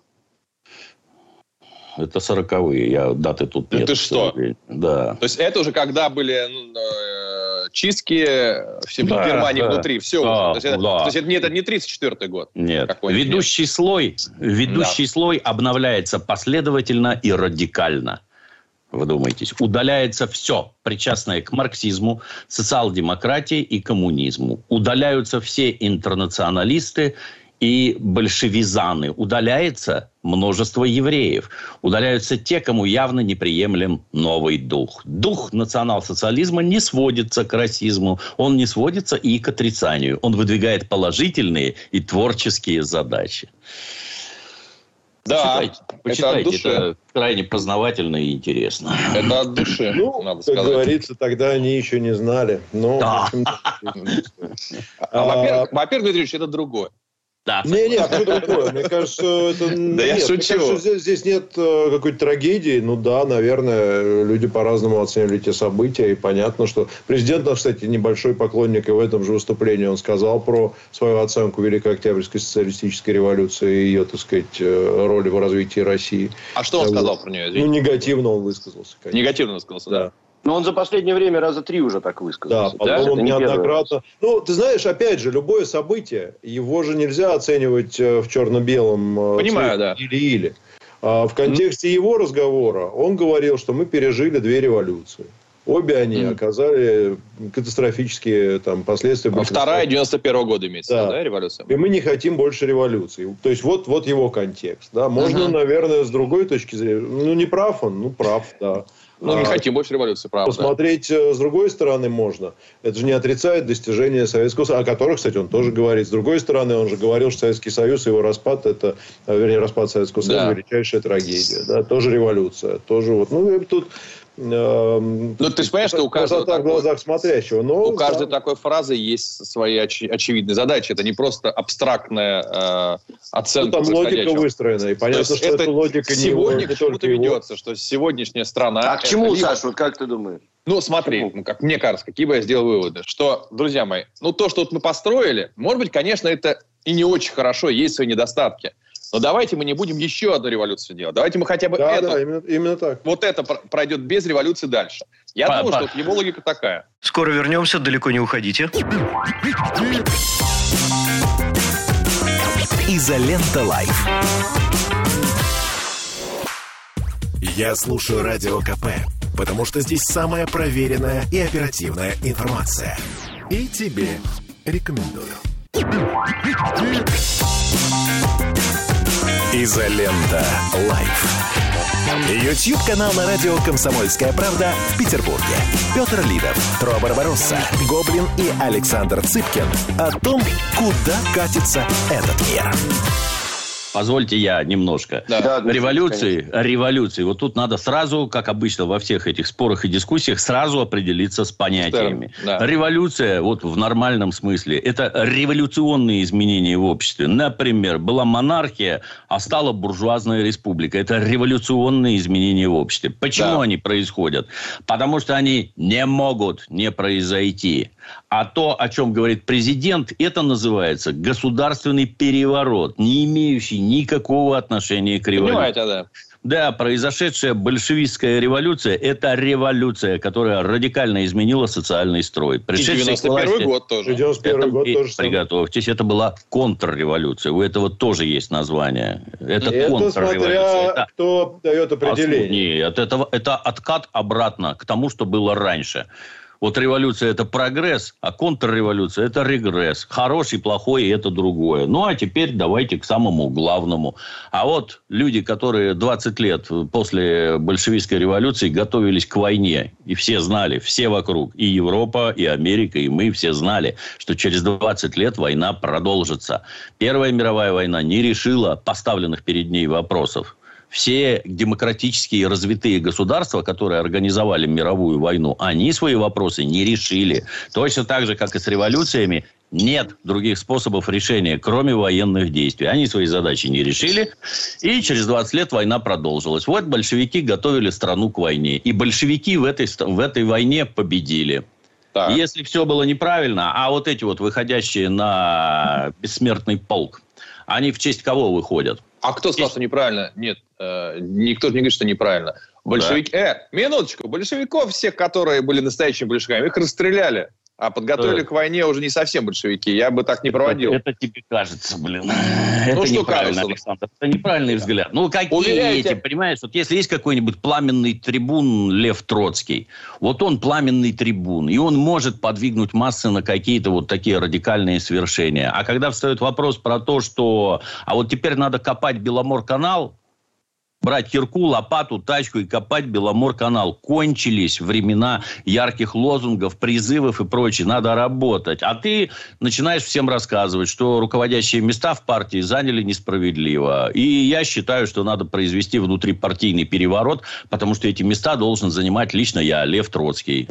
Это сороковые. Я даты тут нет. Ты что? Да. То есть это уже когда были ну, э, чистки в да, Германии да. внутри. Все. Да, то, есть это, да. то есть это, нет, это не 34 год. Нет. Ведущий нет. слой, ведущий да. слой обновляется последовательно и радикально. Вдумайтесь. Удаляется все, причастное к марксизму, социал-демократии и коммунизму. Удаляются все интернационалисты и большевизаны. Удаляется множество евреев. Удаляются те, кому явно неприемлем новый дух. Дух национал-социализма не сводится к расизму, он не сводится и к отрицанию. Он выдвигает положительные и творческие задачи. Да, почитайте, почитайте. Это, это крайне познавательно и интересно. Это от души, ну, надо сказать. Как говорится, тогда они еще не знали. Но, да. а, во-первых, Дмитрий это другое. Да, не, не, а что другое? Мне кажется, это... Да нет, я шучу. Мне кажется, здесь, здесь нет э, какой-то трагедии. Ну да, наверное, люди по-разному оценивали те события. И понятно, что президент кстати, небольшой поклонник. И в этом же выступлении он сказал про свою оценку Великой Октябрьской социалистической революции и ее, так сказать, э, роли в развитии России. А что он сказал про нее? Извините. Ну, негативно он высказался. Конечно. Негативно высказался, да. Но он за последнее время раза три уже так высказался. Да, потом да? он неоднократно. Ну, ты знаешь, опять же, любое событие, его же нельзя оценивать э, в черно-белом э, Понимаю, да. или-или. А в контексте mm-hmm. его разговора он говорил, что мы пережили две революции. Обе они mm-hmm. оказали катастрофические там, последствия. А вторая 91 -го года имеется, да. да, революция? И мы не хотим больше революции. То есть, вот, вот его контекст. Да? Можно, uh-huh. наверное, с другой точки зрения. Ну, не прав он, ну, прав, да. Ну, не а, хотим больше революции, правда. Посмотреть э, с другой стороны можно. Это же не отрицает достижения Советского Союза, о которых, кстати, он тоже говорит. С другой стороны, он же говорил, что Советский Союз и его распад, это, э, вернее, распад Советского Союза, да. величайшая трагедия. Да? Тоже революция. Тоже вот, ну, тут ну, ты же понимаешь, что у каждого... Такой, в глазах смотрящего. Но, у каждой да. такой фразы есть свои оч- очевидные задачи. Это не просто абстрактная э, оценка ну, там логика выстроена. И понятно, что это эта логика сегодня не, к чему-то ведется, что сегодняшняя страна... А к чему, либо... Саша, вот как ты думаешь? Ну, смотри, ну, как мне кажется, какие бы я сделал выводы, что, друзья мои, ну, то, что вот мы построили, может быть, конечно, это и не очень хорошо, есть свои недостатки. Но давайте мы не будем еще одну революцию делать. Давайте мы хотя бы да, это, да, именно, именно так. вот это пройдет без революции дальше. Я па, думаю, па. что его логика такая. Скоро вернемся, далеко не уходите. Изолента Live. Я слушаю Радио КП, потому что здесь самая проверенная и оперативная информация. И тебе рекомендую. Изолента. Live. YouTube канал на радио «Комсомольская правда» в Петербурге. Петр Лидов, Тро Барбаросса, Гоблин и Александр Цыпкин о том, куда катится этот мир. Позвольте я немножко. Да. революции, конечно. революции. Вот тут надо сразу, как обычно во всех этих спорах и дискуссиях, сразу определиться с понятиями. Да. Революция, вот в нормальном смысле, это революционные изменения в обществе. Например, была монархия, а стала буржуазная республика. Это революционные изменения в обществе. Почему да. они происходят? Потому что они не могут не произойти. А то, о чем говорит президент, это называется государственный переворот, не имеющий никакого отношения к революции. Понимаете, да. Да, произошедшая большевистская революция – это революция, которая радикально изменила социальный строй. Пришедший И 91 год тоже. 91 год тоже. Приготовьтесь, это была контрреволюция. У этого тоже есть название. Это и контрреволюция. Это кто дает определение. Нет, это, это откат обратно к тому, что было раньше. Вот революция – это прогресс, а контрреволюция – это регресс. Хороший, плохой – это другое. Ну, а теперь давайте к самому главному. А вот люди, которые 20 лет после большевистской революции готовились к войне, и все знали, все вокруг, и Европа, и Америка, и мы все знали, что через 20 лет война продолжится. Первая мировая война не решила поставленных перед ней вопросов все демократические развитые государства, которые организовали мировую войну, они свои вопросы не решили. Точно так же, как и с революциями, нет других способов решения, кроме военных действий. Они свои задачи не решили, и через 20 лет война продолжилась. Вот большевики готовили страну к войне, и большевики в этой, в этой войне победили. Так. Если все было неправильно, а вот эти вот выходящие на бессмертный полк, они в честь кого выходят? А кто сказал, что неправильно? Нет, э, никто не говорит, что неправильно. Большевики... Да. Э, минуточку. Большевиков всех, которые были настоящими большевиками, их расстреляли. А подготовили да. к войне уже не совсем большевики. Я бы так не проводил. Это, это тебе кажется, блин. Ну, это что кажется? Александр. Это неправильный взгляд. Ну, какие Уверяете? эти, понимаешь? Вот если есть какой-нибудь пламенный трибун Лев Троцкий, вот он пламенный трибун, и он может подвигнуть массы на какие-то вот такие радикальные свершения. А когда встает вопрос про то, что... А вот теперь надо копать Беломор-канал, брать кирку, лопату, тачку и копать Беломор-канал. Кончились времена ярких лозунгов, призывов и прочее. Надо работать. А ты начинаешь всем рассказывать, что руководящие места в партии заняли несправедливо. И я считаю, что надо произвести внутрипартийный переворот, потому что эти места должен занимать лично я, Лев Троцкий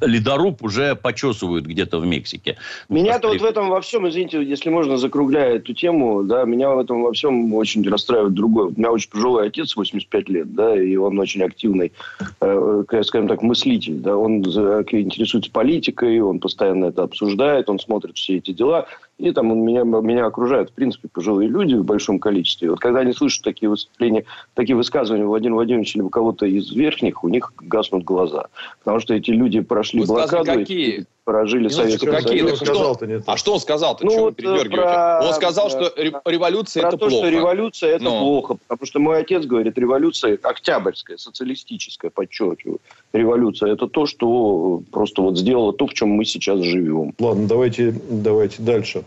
ледоруб уже почесывают где-то в Мексике. Меня-то вот в этом во всем, извините, если можно, закругляя эту тему, да, меня в этом во всем очень расстраивает другое. У меня очень пожилой отец, 85 лет, да, и он очень активный, э, скажем так, мыслитель, да, он интересуется политикой, он постоянно это обсуждает, он смотрит все эти дела. И там меня, меня окружают, в принципе, пожилые люди в большом количестве. Вот когда они слышат такие выступления, такие высказывания Владимира Владимировича или у кого-то из верхних, у них гаснут глаза. Потому что эти люди прошли блокаду. Какие? Прожили Советский какие? Союз. Сказал а что он сказал-то? Ну, вот э, про... Он сказал, что революция про это то, плохо. что революция это Но... плохо. Потому что мой отец говорит, революция октябрьская, социалистическая, подчеркиваю. Революция это то, что просто вот сделало то, в чем мы сейчас живем. Ладно, давайте, давайте дальше.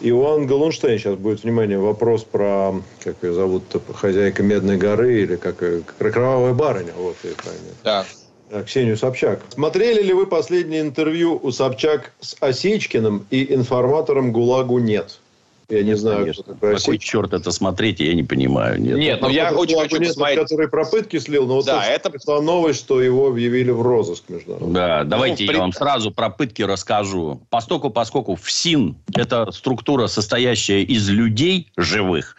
Иоанн Галунштейн сейчас будет, внимание, вопрос про, как ее зовут, хозяйка Медной горы или как, как кровавая барыня. Вот, я правильно. Да. Э, Ксению Собчак. Смотрели ли вы последнее интервью у Собчак с Осечкиным и информатором ГУЛАГу «Нет»? Я не знаю, Конечно. кто такой Какой черт это смотреть, я не понимаю. Нет, Нет ну, я очень хочу посмотреть. который про пытки слил, но вот да, это пришла новость, что его объявили в розыск международный. Да, давайте ну, я вам сразу про пытки расскажу. Постоку, поскольку ФСИН – это структура, состоящая из людей живых,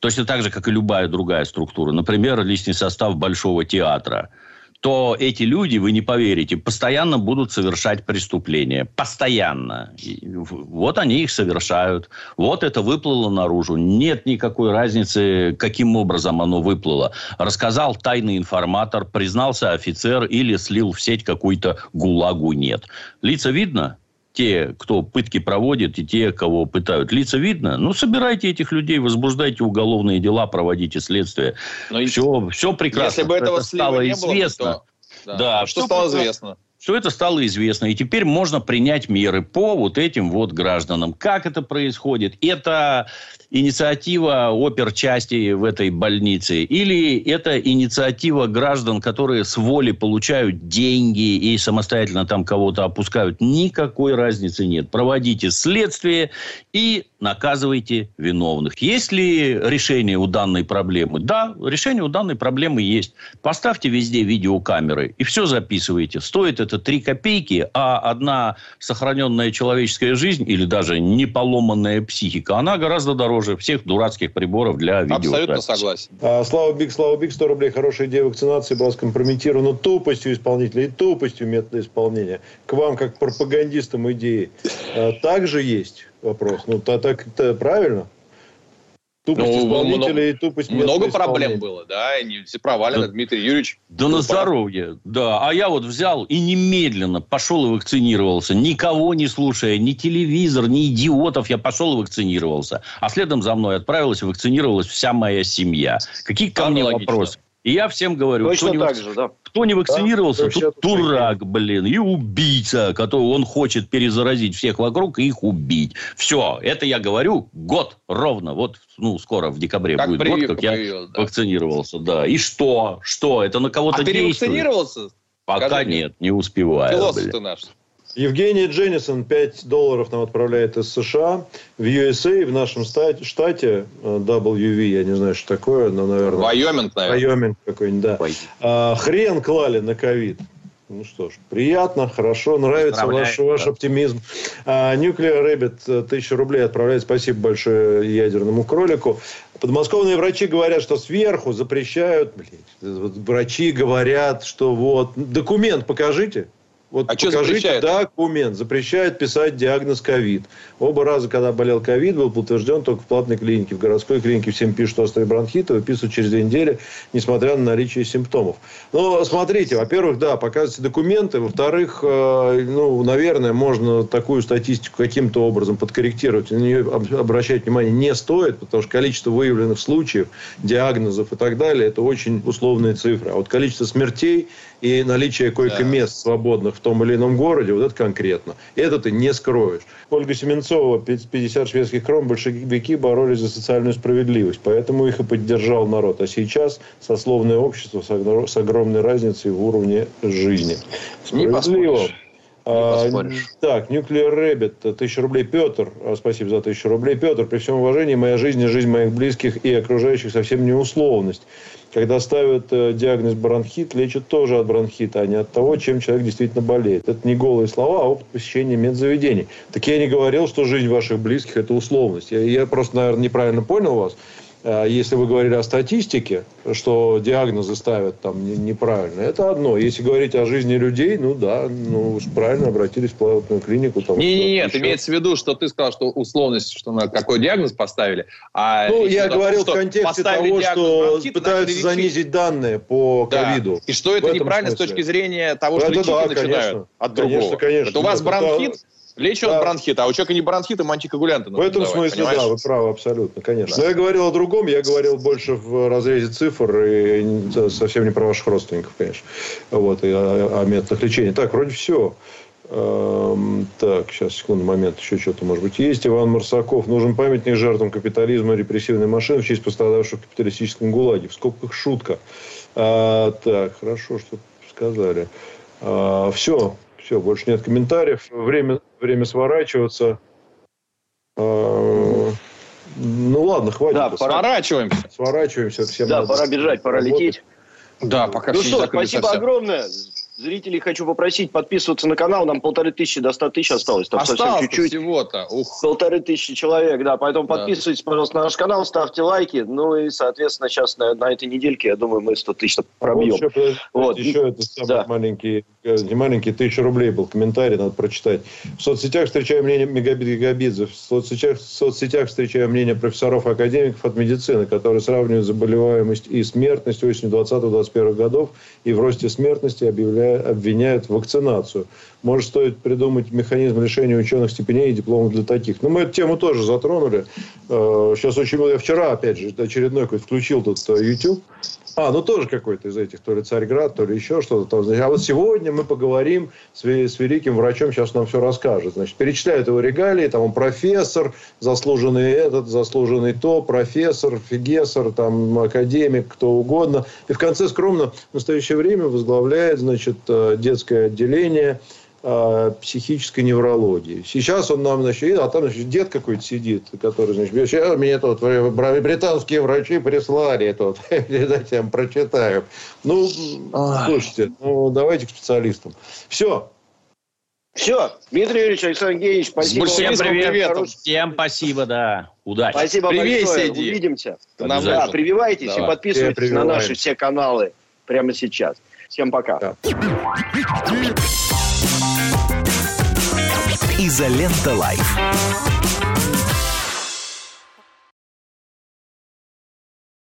точно так же, как и любая другая структура. Например, личный состав Большого театра – то эти люди, вы не поверите, постоянно будут совершать преступления. Постоянно. И вот они их совершают. Вот это выплыло наружу. Нет никакой разницы, каким образом оно выплыло. Рассказал тайный информатор, признался офицер или слил в сеть какую-то гулагу нет. Лица видно? Те, кто пытки проводит, и те, кого пытают. Лица видно? Ну, собирайте этих людей, возбуждайте уголовные дела, проводите следствие. Но все, все прекрасно. Если бы этого это стало известно. Было, то... Да. да, а что стало известно? Все это стало известно. И теперь можно принять меры по вот этим вот гражданам. Как это происходит? Это инициатива оперчасти в этой больнице? Или это инициатива граждан, которые с воли получают деньги и самостоятельно там кого-то опускают? Никакой разницы нет. Проводите следствие и наказывайте виновных. Есть ли решение у данной проблемы? Да, решение у данной проблемы есть. Поставьте везде видеокамеры и все записывайте. Стоит это 3 копейки, а одна сохраненная человеческая жизнь или даже не поломанная психика, она гораздо дороже всех дурацких приборов для видео. Абсолютно согласен. А, слава Биг, слава Биг, 100 рублей. Хорошая идея вакцинации была скомпрометирована тупостью исполнителя и тупостью метода исполнения. К вам, как пропагандистам идеи, а, также есть вопрос. Ну, то, так это правильно? Тупость ну, исполнителя много, и тупость Много проблем было, да, и не все провалены, да, Дмитрий Юрьевич. Да на здоровье, да. А я вот взял и немедленно пошел и вакцинировался, никого не слушая, ни телевизор, ни идиотов, я пошел и вакцинировался. А следом за мной отправилась и вакцинировалась вся моя семья. Какие ко мне вопросы? И я всем говорю, Точно кто, не, так же, да. кто не вакцинировался, да, тот дурак, блин, и убийца, который он хочет перезаразить всех вокруг и их убить. Все, это я говорю год ровно. Вот, ну, скоро в декабре как будет привив, год, как привил, я да. вакцинировался, да. И что? Что? Это на кого-то а действует? ты вакцинировался? Пока Скажи нет, не успеваю. Философ ты наш. Евгений Дженнисон 5 долларов нам отправляет из США. В USA, в нашем штате, штате WV, я не знаю, что такое, но, наверное... Вайоминг, наверное. Вайоминг какой-нибудь, да. А, хрен клали на ковид. Ну что ж, приятно, хорошо, нравится ваш, ваш оптимизм. А, Nuclear Rabbit, тысяча рублей отправляет. Спасибо большое ядерному кролику. Подмосковные врачи говорят, что сверху запрещают. Блин, врачи говорят, что вот... Документ покажите. Вот а покажите что запрещает? документ. Запрещает писать диагноз ковид. Оба раза, когда болел ковид, был подтвержден только в платной клинике. В городской клинике всем пишут острый бронхит, и выписывают через две недели, несмотря на наличие симптомов. Но смотрите, во-первых, да, показывайте документы. Во-вторых, э, ну, наверное, можно такую статистику каким-то образом подкорректировать. На нее обращать внимание не стоит, потому что количество выявленных случаев, диагнозов и так далее, это очень условные цифры. А вот количество смертей и наличие койко-мест свободных в том или ином городе, вот это конкретно. Это ты не скроешь. Ольга Семенцова, 50 шведских крон, большевики боролись за социальную справедливость, поэтому их и поддержал народ. А сейчас сословное общество с огромной разницей в уровне жизни. Справедливо. А, так, Nuclear Rabbit, тысяча рублей. Петр, а, спасибо за тысячу рублей. Петр, при всем уважении, моя жизнь и жизнь моих близких и окружающих совсем не условность. Когда ставят э, диагноз бронхит, лечат тоже от бронхита, а не от того, чем человек действительно болеет. Это не голые слова, а опыт посещения медзаведений. Так я не говорил, что жизнь ваших близких – это условность. Я, я просто, наверное, неправильно понял вас. А если вы говорили о статистике, что диагнозы ставят там неправильно, это одно. Если говорить о жизни людей, ну да, ну правильно обратились в платную клинику. Там, не, не, нет, имеется в виду, что ты сказал, что условность, что на какой диагноз поставили. А ну, я говорил в контексте того, что бронхит, пытаются лечить... занизить данные по ковиду. Да. И что это неправильно смысле. с точки зрения того, что это лечить да, начинают конечно, от другого. Конечно, конечно. Это у вас бронхит, Лечит да. бронхит, а у человека не бронхит, ему антикоагулянты В этом давать, смысле, понимаешь? да, вы правы, абсолютно, конечно. Да. Но я говорил о другом, я говорил больше в разрезе цифр и совсем не про ваших родственников, конечно. Вот, и о, о методах лечения. Так, вроде все. Эм, так, сейчас, секунду, момент, еще что-то может быть есть. Иван Марсаков. Нужен памятник жертвам капитализма и репрессивной машины в честь пострадавших в капиталистическом ГУЛАГе. В скобках шутка. А, так, хорошо, что сказали. А, все, все, больше нет комментариев. Время, время сворачиваться. А, ладно, хватит. Да, пора... Сворачиваемся. Сворачиваемся. Всем да, пора бежать, пора работать. лететь. Да, пока Ну что, спасибо совсем. огромное. Зрителей хочу попросить подписываться на канал. Нам полторы тысячи до ста тысяч осталось. Там осталось совсем чуть-чуть. всего-то. Ух. Полторы тысячи человек, да. Поэтому да. подписывайтесь, пожалуйста, на наш канал, ставьте лайки. Ну и, соответственно, сейчас на, на этой недельке, я думаю, мы 100 тысяч пробьем. Вот еще, вот. еще это самый да. маленький, не маленький, тысяча рублей был комментарий, надо прочитать. В соцсетях встречаю мнение Мегабит Гигабидзе. В соцсетях, в соцсетях встречаю мнение профессоров академиков от медицины, которые сравнивают заболеваемость и смертность осенью 20-21 годов и в росте смертности объявляют, обвиняют вакцинацию. Может, стоит придумать механизм лишения ученых степеней и дипломов для таких. Но мы эту тему тоже затронули. Э, сейчас очень. Я вчера, опять же, очередной включил тут э, YouTube. А, ну тоже какой-то из этих, то ли Царьград, то ли еще что-то там. А вот сегодня мы поговорим с, с великим врачом, сейчас нам все расскажет. Значит, перечисляют его регалии, там он профессор, заслуженный этот, заслуженный то, профессор, фигесор, там, академик, кто угодно. И в конце скромно в настоящее время возглавляет, значит, э, детское отделение психической неврологии. Сейчас он нам, значит, а там, значит, дед какой-то сидит, который, значит, сейчас мне тут британские врачи прислали, это дайте я вам прочитаю. Ну, слушайте, ну, давайте к специалистам. Все, все, Дмитрий Юрьевич, Александр Евгеньевич, спасибо. Всем привет. Всем спасибо, да. Удачи. Спасибо Привей, большое. Сиди. Увидимся. Да, прививайтесь Давай. и подписывайтесь на наши все каналы прямо сейчас. Всем пока. Да. Изолента Live.